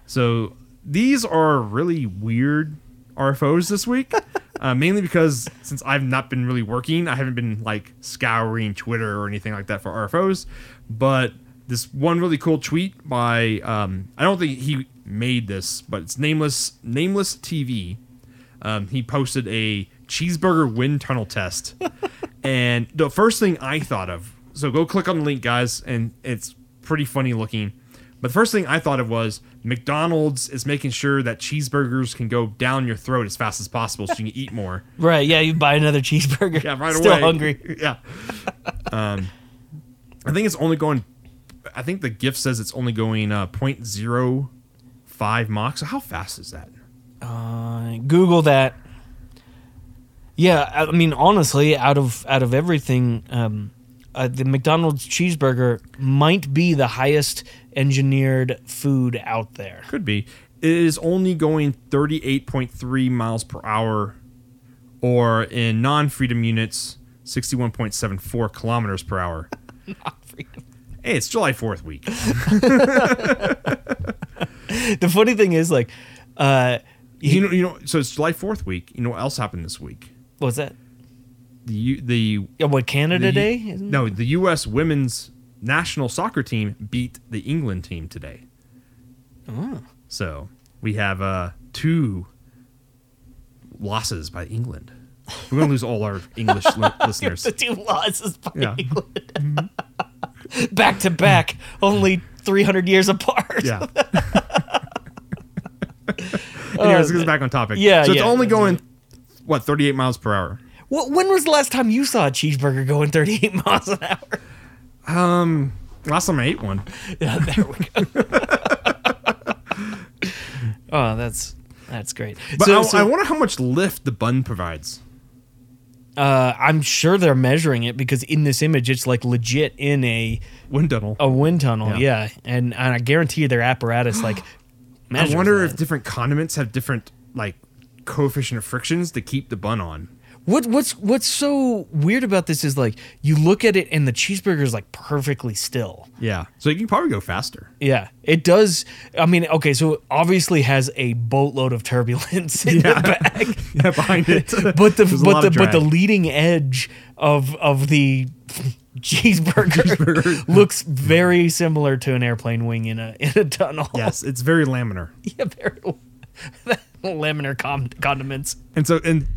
So these are really weird RFOs this week, uh, mainly because since I've not been really working, I haven't been like scouring Twitter or anything like that for RFOs. But this one really cool tweet by um, I don't think he made this, but it's nameless nameless TV. Um, he posted a cheeseburger wind tunnel test, and the first thing I thought of. So go click on the link, guys, and it's pretty funny looking. But the first thing I thought of was McDonald's is making sure that cheeseburgers can go down your throat as fast as possible so you can eat more. right yeah you buy another cheeseburger Yeah, right still away. Still hungry Yeah. Um, I think it's only going. I think the gift says it's only going uh, 0.05 Mach. So how fast is that? uh, google that Yeah, I mean, honestly, out of out of everything, um, uh, the McDonald's cheeseburger might be the highest engineered food out there. Could be. It is only going 38.3 miles per hour, or in non freedom units, 61.74 kilometers per hour. Hey, it's July 4th week. The funny thing is, like, uh, You know, you know. So it's July 4th week. You know what else happened this week? what's that? The the Yeah, what Canada the, Day? Isn't No, the U.S. women's national soccer team beat the England team today. Oh. So we have uh, two losses by England. We're gonna lose all our English li- listeners. The two losses by Yeah. England. back to back, only 300 years apart. Yeah. Anyways, let's get back on topic. Yeah, So it's yeah, only going what 38 miles per hour. Wh- when was the last time you saw a cheeseburger going 38 miles an hour? Um, last time I ate one. Yeah, there we go. oh, that's that's great. But so, I, so, I wonder how much lift the bun provides. Uh, I'm sure they're measuring it because in this image, it's like legit in a Wind tunnel. a wind tunnel. Yeah. Yeah, and and I guarantee you their apparatus like. I wonder that. if different condiments have different like coefficient of frictions to keep the bun on. What what's what's so weird about this is like you look at it and the cheeseburger is like perfectly still. Yeah. So you can probably go faster. Yeah, it does. I mean, okay, so it obviously has a boatload of turbulence in the back, yeah, behind it. but the There's but the but the leading edge of of the cheeseburger looks very similar to an airplane wing in a in a tunnel. yes, it's very laminar. yeah, very laminar con- condiments. And so and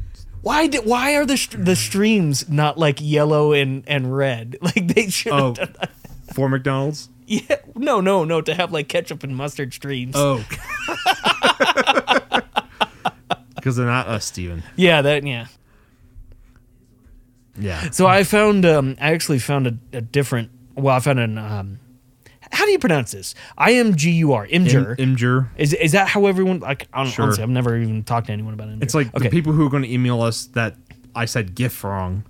Why did why are the st- the streams not like yellow and and red? Like they should. oh, done that. for McDonald's. Yeah, no, no, no. To have like ketchup and mustard streams. Oh. Because they're not us, Stephen. yeah, that yeah. Yeah. So I found um I actually found a, a different. Well, I found an um. How do you pronounce this? I M G U R. Imgur. Imgur. is is that how everyone like? I don't, Sure. Honestly, I've never even talked to anyone about it. It's like okay, the people who are going to email us that I said GIF wrong.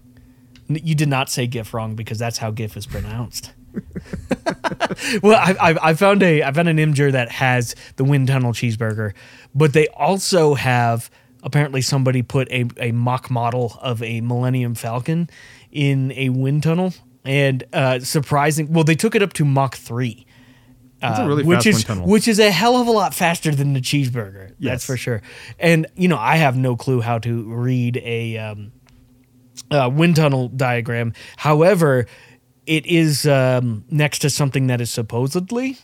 You did not say GIF wrong because that's how GIF is pronounced. well, I, I, I found a I found an Imgur that has the wind tunnel cheeseburger, but they also have apparently somebody put a, a mock model of a Millennium Falcon in a wind tunnel, and uh, surprising. Well, they took it up to Mach three. That's Uh, a really which fast is wind tunnel. which is a hell of a lot faster than the cheeseburger. Yes. That's for sure. And you know, I have no clue how to read a um, uh, wind tunnel diagram. However, it is um, next to something that is supposedly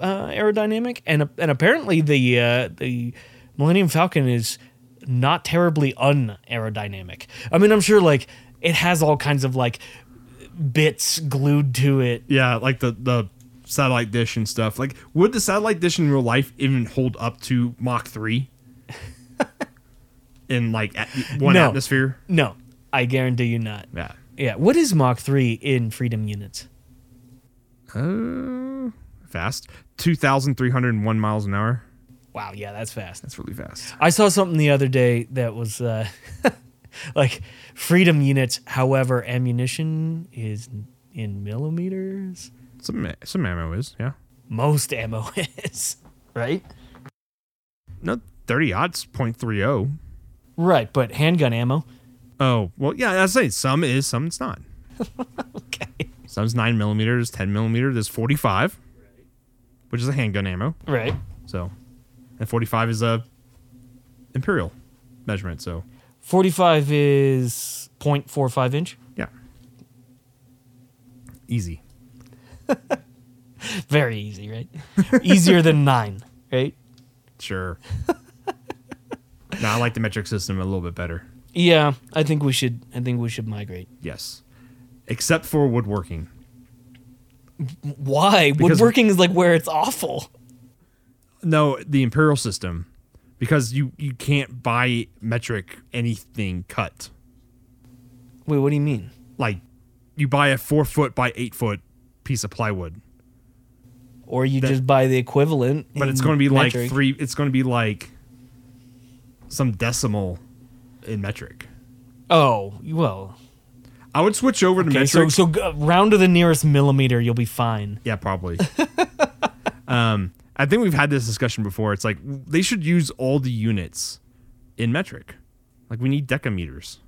uh, aerodynamic, and and apparently the uh, the Millennium Falcon is not terribly unaerodynamic. I mean, I'm sure like it has all kinds of like bits glued to it. Yeah, like the the satellite dish and stuff. Like, would the satellite dish in real life even hold up to Mach three? in like at one No. atmosphere. No, I guarantee you not. Yeah. Yeah, what is Mach three in freedom units? Uh, fast. Two thousand three hundred and one miles an hour. Wow, yeah, that's fast. That's really fast. I saw something the other day that was uh, like freedom units. However, ammunition is in millimeters. Some some ammo is yeah. Most ammo is right. No, thirty odds point three oh. Right, but handgun ammo. Oh well, yeah. I say some is, some it's not. Okay. Some's nine millimeters, ten millimeters. There's forty five, which is a handgun ammo. Right. So, and forty five is a imperial measurement. So Forty-five is 0.45 inch. yeah, easy. Very easy, right? Easier than nine, right? Sure. no, I like the metric system a little bit better. Yeah, I think we should. I think we should migrate. Yes, except for woodworking. Why? Because- Woodworking is like where it's awful. No, the imperial system, because you you can't buy metric anything cut. Wait, what do you mean? Like, you buy a four foot by eight foot piece of plywood, Or you just buy the equivalent. but it's going to be like three. It's going to be like some decimal in metric. Oh well. I would switch over to Okay, metric. so so round to the nearest millimeter, you'll be fine. yeah, probably. um, I think we've had this discussion before. It's like they should use all the units in metric. Like we need decameters.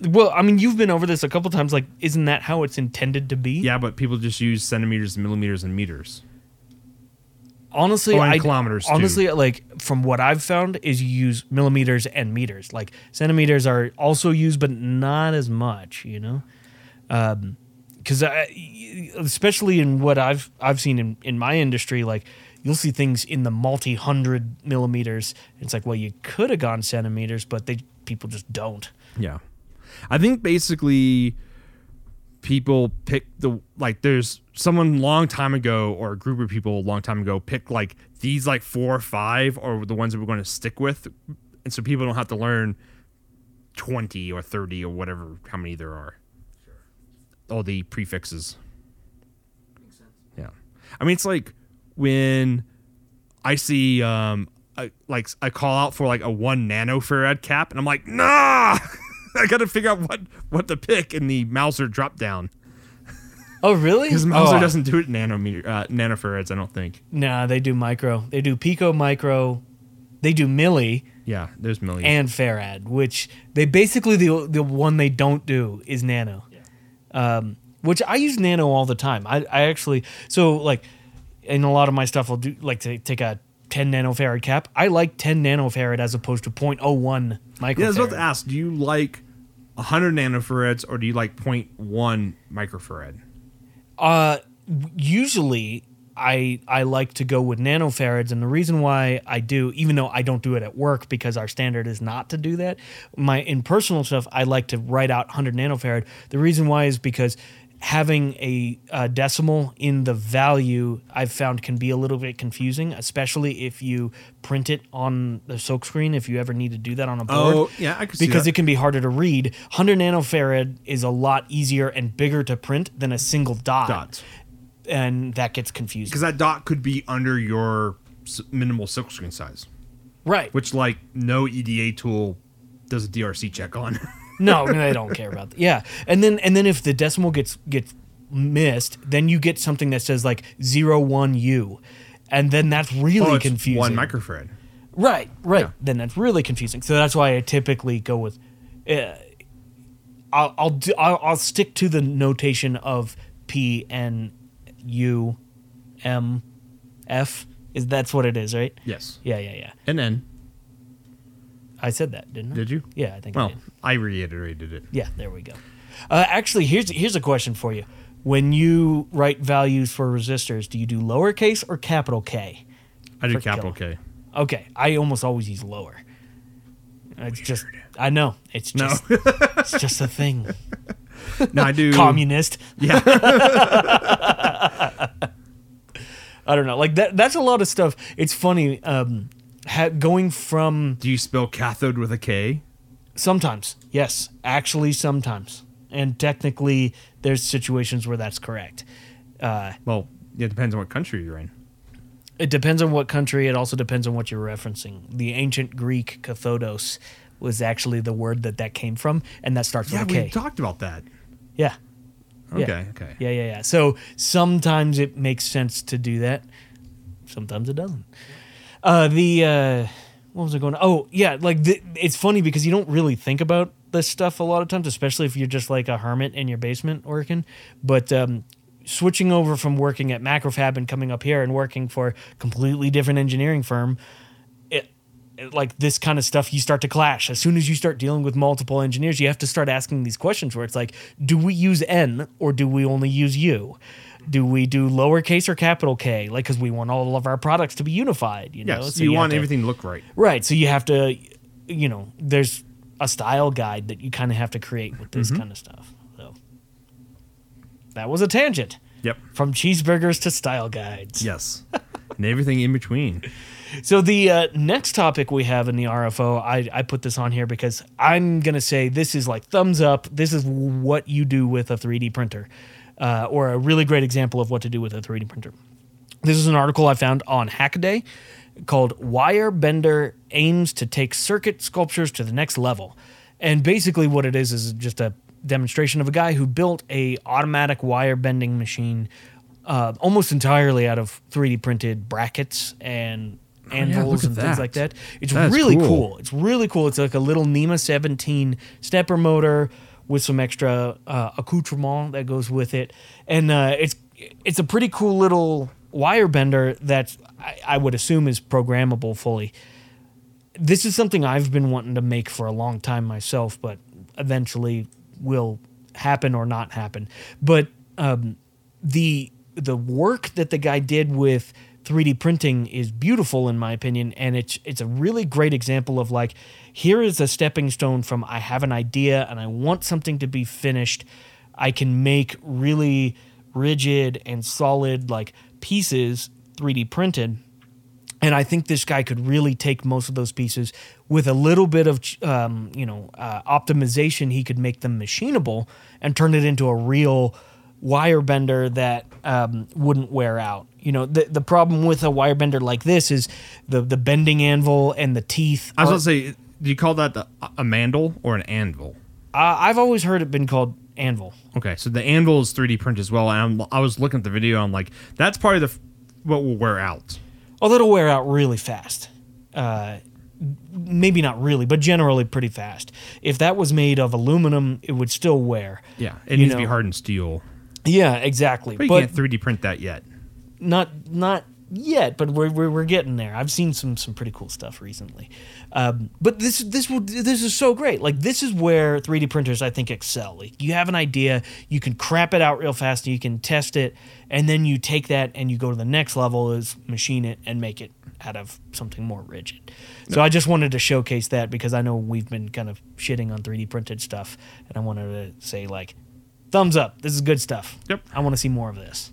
Well, I mean, you've been over this a couple times. Like, isn't that how it's intended to be? Yeah, but people just use centimeters, millimeters, and meters. honestly, Oh, and I kilometers, too. honestly like from what I've found is you use millimeters and meters. Like centimeters are also used, but not as much. You know, um, because especially in what I've I've seen in in my industry, like you'll see things in the multi hundred millimeters. It's like, well, you could have gone centimeters, but they people just don't. Yeah. I think basically people pick the like there's someone long time ago or a group of people a long time ago pick like these like four or five or the ones that we're going to stick with and so people don't have to learn 20 or 30 or whatever how many there are all the prefixes yeah i mean it's like when i see um a, like I call out for like a one nanofarad cap and i'm like nah i gotta figure out what what to pick in the Mouser drop down Oh, really? because Mouser Oh. doesn't do it in nanometer uh, nanofarads i don't think Nah, they do micro. They do pico micro. They do milli. yeah there's millions and Farad, which they basically the the one they don't do is Nano. Um, which I use Nano all the time. I, I actually so like in a lot of my stuff I'll do like to take a 10 nanofarad cap. I like 10 nanofarad as opposed to 0.01 microfarad. yeah i was about to ask do you like 100 nanofarads or do you like 0.1 microfarad Uh, usually I I like to go with nanofarads, and the reason why I do, even though I don't do it at work because our standard is not to do that, my in personal stuff I like to write out 100 nanofarad. The reason why is because having a, a decimal in the value I've found can be a little bit confusing, especially if you print it on the silk screen. If you ever need to do that on a board, Oh, yeah, I see because it can be harder to read. 100 nanofarad is a lot easier and bigger to print than a single dot, dots and that gets confusing. because that dot could be under your minimal silkscreen size Right? which like no EDA tool does a DRC check on. no, they don't care about that. Yeah, and then and then if the decimal gets gets missed, then you get something that says like zero one U, and then that's really oh, it's confusing. one microfarad. Right, right. Yeah. Then that's really confusing. So that's why I typically go with. Uh, I'll I'll, do, I'll I'll stick to the notation of P and U, M, F. Is that's what it is, right? Yes, Yeah, yeah, yeah. and then I said that, didn't I? did you? Yeah, I think I Well, did. I reiterated it. Yeah, there we go. Uh, actually, here's here's a question for you. When you write values for resistors, do you do lowercase or capital K? I do capital. K. Okay, I almost always use lower. It's just I know it's No, just it's just a thing. no, I do. Communist. Yeah, I don't know. Like that. That's a lot of stuff. It's funny. Um, ha- going from do you spell cathode with a K? sometimes, yes, actually sometimes, and technically, there's situations where that's correct. Uh, Well, it depends on what country you're in. It depends on what country. It also depends on what you're referencing. The ancient Greek kathodos was actually the word that that came from, and that starts Yeah, with a we talked about that. yeah. Okay, Yeah. okay. Yeah, yeah, yeah. So sometimes it makes sense to do that. Sometimes it doesn't. Uh, the uh, what was I going? To, oh, yeah. Like the, it's funny because you don't really think about this stuff a lot of times, especially if you're just like a hermit in your basement working. But um, switching over from working at Macrofab and coming up here and working for a completely different engineering firm, like this kind of stuff, you start to clash. As soon as you start dealing with multiple engineers, you have to start asking these questions where it's like, do we use N or do we only use U? Do we do lowercase or capital K? Like, because we want all of our products to be unified, you know? Yes, So you, have want to- everything to look right. Right. So you have to, you know, there's a style guide that you kind of have to create with this mm-hmm. kind of stuff. So that was a tangent Yep. from cheeseburgers to style guides. Yes. and everything in between. So the uh, next topic we have in the RFO, I, I put this on here because I'm gonna say this is like thumbs up. This is what you do with a 3D printer, uh, or a really great example of what to do with a 3D printer. This is an article I found on Hackaday called "Wire Bender Aims to Take Circuit Sculptures to the Next Level," And basically, what it is is just a demonstration of a guy who built a automatic wire bending machine, uh, almost entirely out of 3D printed brackets and Oh, yeah, anvils look and things that. like that. It's That really cool. cool. It's really cool. It's like a little NEMA 17 stepper motor with some extra uh, accoutrement that goes with it, and uh, it's it's a pretty cool little wire bender that I, I would assume is programmable fully. This is something I've been wanting to make for a long time myself, but eventually will happen or not happen. But um, the the work that the guy did with 3D printing is beautiful in my opinion, and it's it's a really great example of like here is a stepping stone from I have an idea and I want something to be finished. I can make really rigid and solid like pieces 3D printed and I think this guy could really take most of those pieces with a little bit of um, you know uh, optimization. He could make them machinable and turn it into a real wire bender that um, wouldn't wear out. You know the the problem with a wire bender like this is the the bending anvil and the teeth. I was going to say, do you call that the, a mandrel or an anvil? uh, I've always heard it been called anvil. Okay, so the anvil is 3D print as well. And I'm, I was looking at the video. I'm like, that's probably the what will wear out. Oh, that'll wear out really fast. Uh, maybe not really, but generally pretty fast. If that was made of aluminum, it would still wear. Yeah, it You needs to be hardened steel. Yeah, exactly. But you But can't 3D print that yet. not not yet, but we're, we're we're getting there. I've seen some some pretty cool stuff recently. Um, but this this will this is so great. Like this is where 3D printers I think excel. Like you have an idea, you can crap it out real fast, and you can test it, and then you take that and you go to the next level is machine it and make it out of something more rigid. So I just wanted to showcase that because I know we've been kind of shitting on 3D printed stuff, and I wanted to say like, thumbs up. This is good stuff. Yep. I want to see more of this.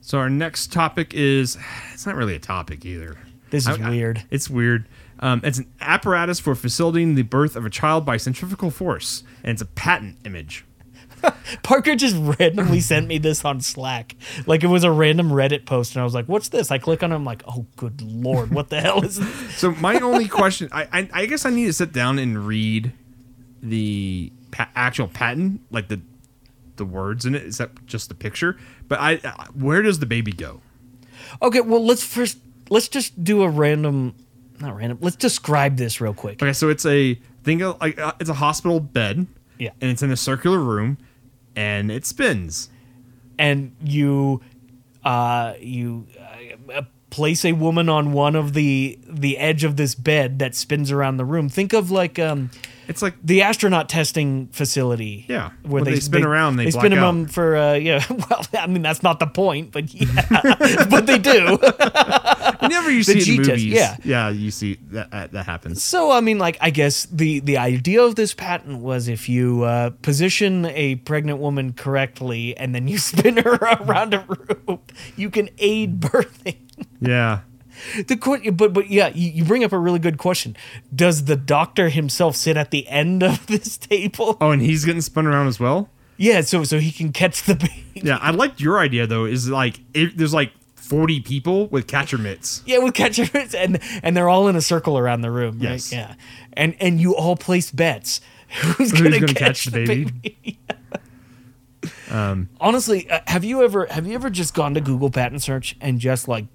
So our next topic is it's not really a topic either. This is I- I- weird. it's weird. Um, it's an apparatus for facilitating the birth of a child by centrifugal force, and it's a patent image. Parker just randomly sent me this on Slack. Like it was a random Reddit post, and I was like, "What's this?" I click on it, I'm like, "Oh, good lord, what the hell is this?" So my only question, I, I I guess I need to sit down and read the pa- actual patent, like the the words in it. Is that just the picture? But I, I where does the baby go? Okay, well, let's first let's just do a random, not random. Let's describe this real quick. Okay, so it's a think of like uh, it's a hospital bed. Yeah. and it's in a circular room, and it spins. And you, uh, you uh, place a woman on one of the the edge of this bed that spins around the room. Think of like um, It's like the astronaut testing facility. Yeah, where they spin around, they they spin on for uh, yeah. Well, I mean that's not the point, but yeah, but they do. whenever you see G-test, movies. yeah. yeah, you see that uh, that happens. So I mean, like I guess the the idea of this patent was if you uh, position a pregnant woman correctly and then you spin her around a room, you can aid birthing. Yeah, The que- but but yeah, you, you bring up a really good question. Does the doctor himself sit at the end of this table? Oh, and he's getting spun around as well. Yeah, so so he can catch the baby. Yeah, I liked your idea though. Is like if there's like 40 people with catcher mitts. Yeah, with catcher mitts, and and they're all in a circle around the room. right? Yes. Yeah, and and you all place bets. Who's, Who's gonna, gonna catch, the baby? Honestly, uh, have you ever have you ever just gone to Google patent search and just like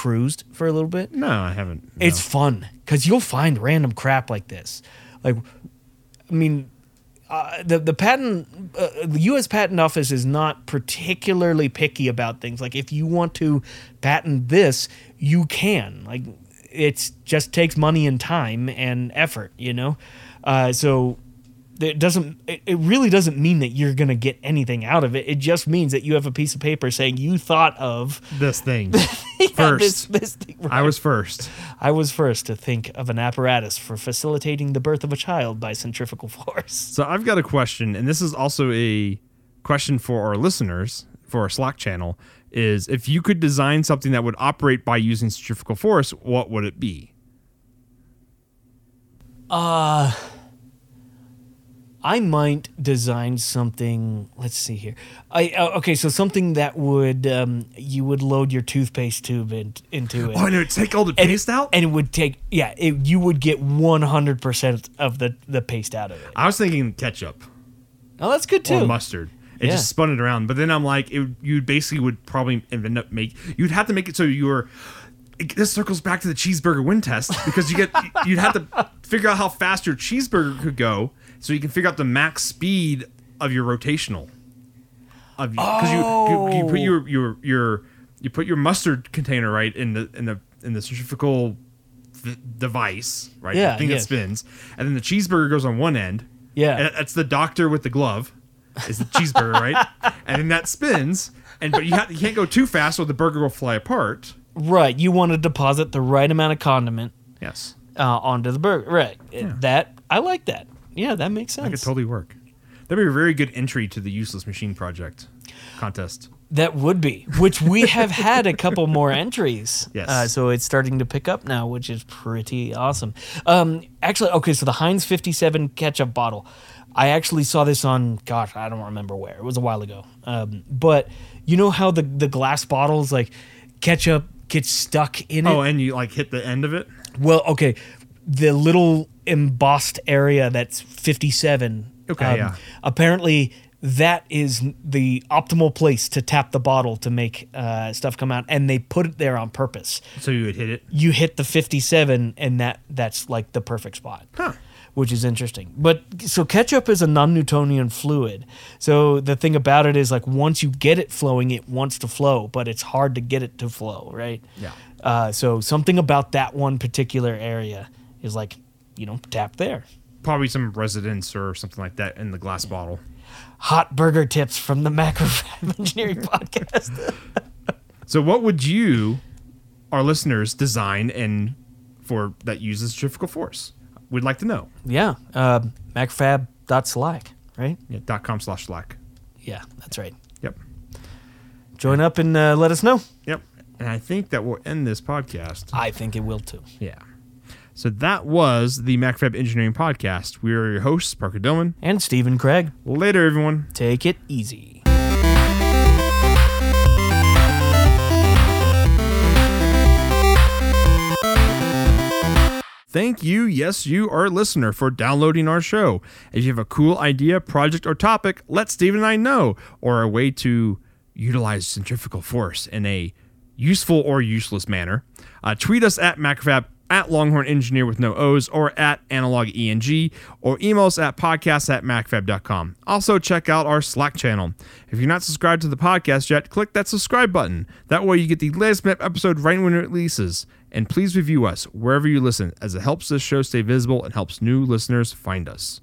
cruised for a little bit? No, I haven't. no. It's fun because you'll find random crap like this. Like, I mean, uh, the the patent uh, the U.S. Patent Office is not particularly picky about things. Like, if you want to patent this, you can. Like, it just takes money and time and effort. You know, uh, so. It doesn't. It, really doesn't mean that you're gonna get anything out of it. It just means that you have a piece of paper saying you thought of this thing Yeah, first. This, this thing, I was first. I was first to think of an apparatus for facilitating the birth of a child by centrifugal force. So I've got a question, and this is also a question for our listeners for our Slack channel. Is if you could design something that would operate by using centrifugal force, what would it be? Uh, I might design something. Let's see here. I uh, okay, so something that would um, you would load your toothpaste tube in, into it. Oh, and it would take all the and, paste out. and it would take yeah, it, you would get one hundred percent of the the paste out of it. I was thinking ketchup Oh, that's good or too. mustard. It Yeah. just spun it around, but then I'm like, it, you basically would probably end up make. You'd have to make it so you were. This circles back to the cheeseburger win test because you get you'd have to figure out how fast your cheeseburger could go, so you can figure out the max speed of your rotational. Of because you, you you put Oh. your your your you put your mustard container right in the in the in the centrifugal th- device right Yeah, the thing that spins, and then the cheeseburger goes on one end. Yeah. and that's the doctor with the glove. Is the cheeseburger right? And then that spins, and but you have, you can't go too fast, or the burger will fly apart. Right, you want to deposit the right amount of condiment Yes, uh, onto the burger. Right, that I like that. Yeah, that makes sense. that could totally work. That'd be a very good entry to the useless machine project contest. That would be, which we have had a couple more entries. Yes. Uh, so it's starting to pick up now, which is pretty awesome. Um, actually, okay, so the Heinz 57 ketchup bottle. I actually saw this on, gosh, I don't remember where. It was a while ago. Um, but you know how the, the glass bottles, like ketchup gets stuck in it? Oh, and you like hit the end of it. Well, okay, the little embossed area that's 57. Okay, yeah. Apparently, that is the optimal place to tap the bottle to make uh, stuff come out, and they put it there on purpose. So you would hit it. You hit the 57, and that that's like the perfect spot. Huh. Which is interesting. But so ketchup is a non Newtonian fluid. So the thing about it is like once you get it flowing, it wants to flow, but it's hard to get it to flow, right? Yeah. Uh, so something about that one particular area is like, you know, tap there. Probably some residence or something like that in the glass bottle. Hot burger tips from the Macrofab Engineering Podcast. So, what would you, our listeners, design and for that uses centrifugal force? We'd like to know. yeah. Uh, Macrofab.slack, right? Yeah, dot com slash slack. Yeah, that's right. Yep. Join up and uh, let us know. Yep. And I think that will end this podcast. I think it will too. Yeah. So that was the MacroFab Engineering Podcast. We are your hosts, Parker Dillmann. And Stephen Craig, Later, everyone. take it easy. Thank you, yes, you, our listener, for downloading our show. If you have a cool idea, project, or topic, let Steve and I know, or a way to utilize centrifugal force in a useful or useless manner. Uh, tweet us at Macrofab, at Longhorn Engineer with no O's, or at Analog ENG, or email us at podcast at macrofab.com. Also, check out our Slack channel. If you're not subscribed to the podcast yet, click that subscribe button. That way, you get the latest episode right when it releases. And please review us wherever you listen, as it helps this show stay visible and helps new listeners find us.